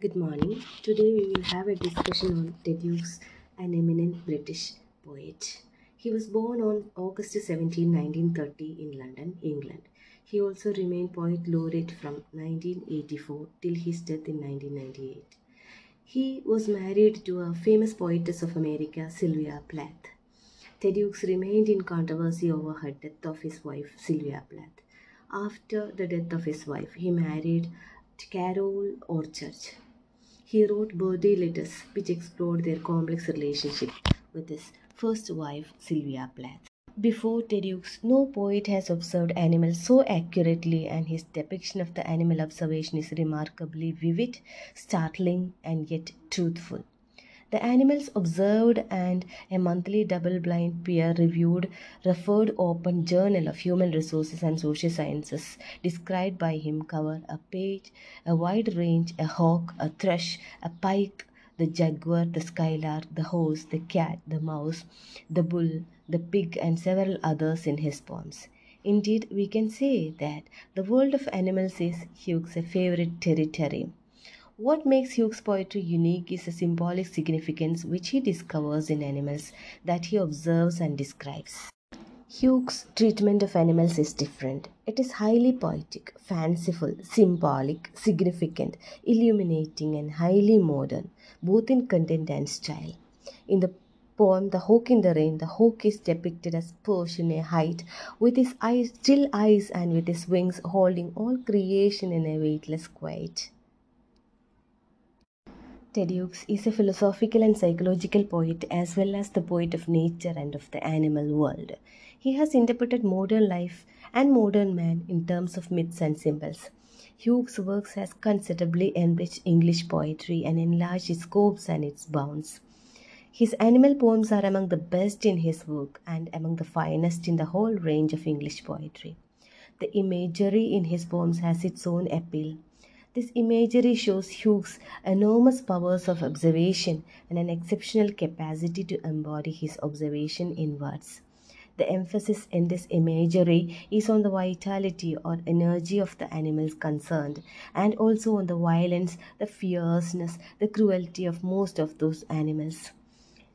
Good morning. Today we will have a discussion on Ted Hughes, an eminent British poet. He was born on August 17, 1930 in London, England. He also remained poet laureate from 1984 till his death in 1998. He was married to a famous poetess of America, Sylvia Plath. Ted Hughes remained in controversy over her death of his wife, Sylvia Plath. After the death of his wife, he married Carol Orchard. He wrote birthday letters which explored their complex relationship with his first wife, Sylvia Plath. Before Ted Hughes, no poet has observed animals so accurately, and his depiction of the animal observation is remarkably vivid, startling, and yet truthful. The animals observed and a monthly double blind peer reviewed referred open journal of human resources and social sciences described by him cover a page, a wide range, a hawk, a thrush, a pike, the jaguar, the skylark, the horse, the cat, the mouse, the bull, the pig, and several others in his poems. Indeed, we can say that the world of animals is Hughes' favorite territory. What makes Hughes' poetry unique is the symbolic significance which he discovers in animals that he observes and describes. Hughes' treatment of animals is different. It is highly poetic, fanciful, symbolic, significant, illuminating, and highly modern, both in content and style. In the poem The Hawk in the Rain, the hawk is depicted as perched in a height, with his eyes, still eyes and with his wings holding all creation in a weightless quiet. Ted Hughes is a philosophical and psychological poet as well as the poet of nature and of the animal world. He has interpreted modern life and modern man in terms of myths and symbols. Hughes' works has considerably enriched English poetry and enlarged its scopes and its bounds. His animal poems are among the best in his work and among the finest in the whole range of English poetry. The imagery in his poems has its own appeal. This imagery shows Hughes' enormous powers of observation and an exceptional capacity to embody his observation in words. The emphasis in this imagery is on the vitality or energy of the animals concerned and also on the violence, the fierceness, the cruelty of most of those animals.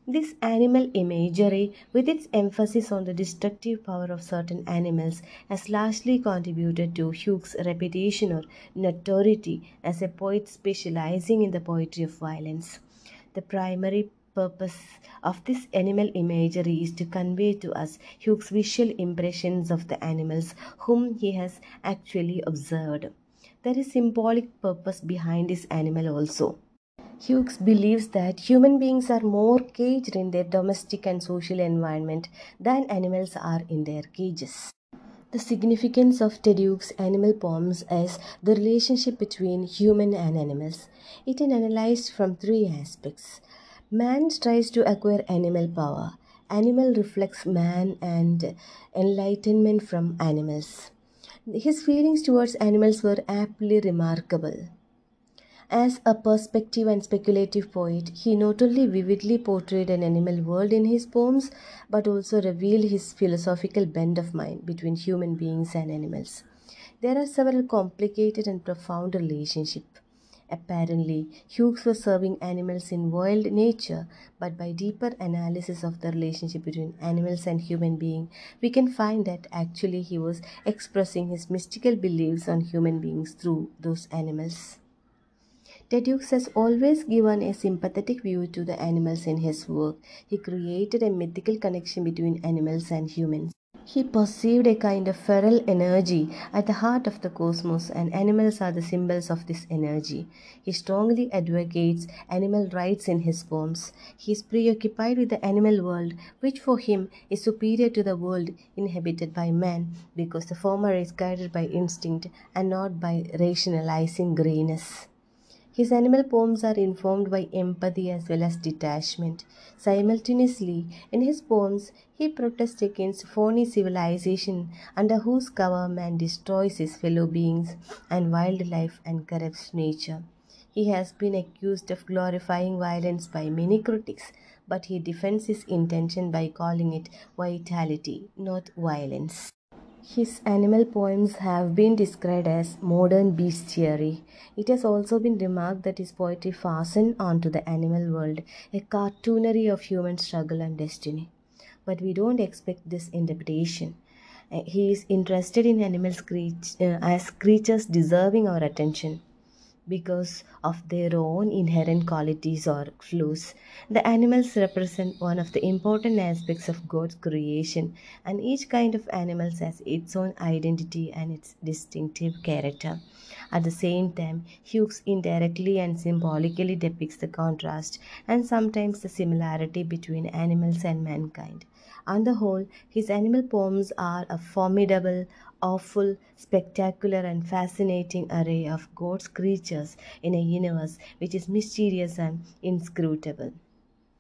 This animal imagery, with its emphasis on the destructive power of certain animals, has largely contributed to Hughes' reputation or notoriety as a poet specializing in the poetry of violence. The primary purpose of this animal imagery is to convey to us Hughes' visual impressions of the animals whom he has actually observed. There is symbolic purpose behind this animal also. Hughes believes that human beings are more caged in their domestic and social environment than animals are in their cages. The significance of Ted Hughes' animal poems is the relationship between human and animals. It is analyzed from three aspects. Man tries to acquire animal power. Animal reflects man and enlightenment from animals. His feelings towards animals were aptly remarkable. As a perspective and speculative poet, he not only vividly portrayed an animal world in his poems, but also revealed his philosophical bend of mind between human beings and animals. There are several complicated and profound relationships. Apparently, Hughes was serving animals in wild nature, but by deeper analysis of the relationship between animals and human being, we can find that actually he was expressing his mystical beliefs on human beings through those animals. Hughes has always given a sympathetic view to the animals in his work. He created a mythical connection between animals and humans. He perceived a kind of feral energy at the heart of the cosmos, and animals are the symbols of this energy. He strongly advocates animal rights in his poems. He is preoccupied with the animal world, which for him is superior to the world inhabited by man, because the former is guided by instinct and not by rationalizing grayness. His animal poems are informed by empathy as well as detachment. Simultaneously, in his poems, he protests against phony civilization under whose cover man destroys his fellow beings and wildlife and corrupts nature. He has been accused of glorifying violence by many critics, but he defends his intention by calling it vitality, not violence. His animal poems have been described as modern bestiary. It has also been remarked that his poetry fastened onto the animal world, a cartoonery of human struggle and destiny. But we don't expect this interpretation. Uh, He is interested in animals creat- uh, as creatures deserving our attention because of their own inherent qualities or flaws. The animals represent one of the important aspects of God's creation, and each kind of animal has its own identity and its distinctive character. At the same time, Hughes indirectly and symbolically depicts the contrast and sometimes the similarity between animals and mankind. On the whole, his animal poems are a formidable, awful, spectacular, and fascinating array of God's creatures in a universe which is mysterious and inscrutable.